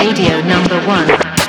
Radio number one.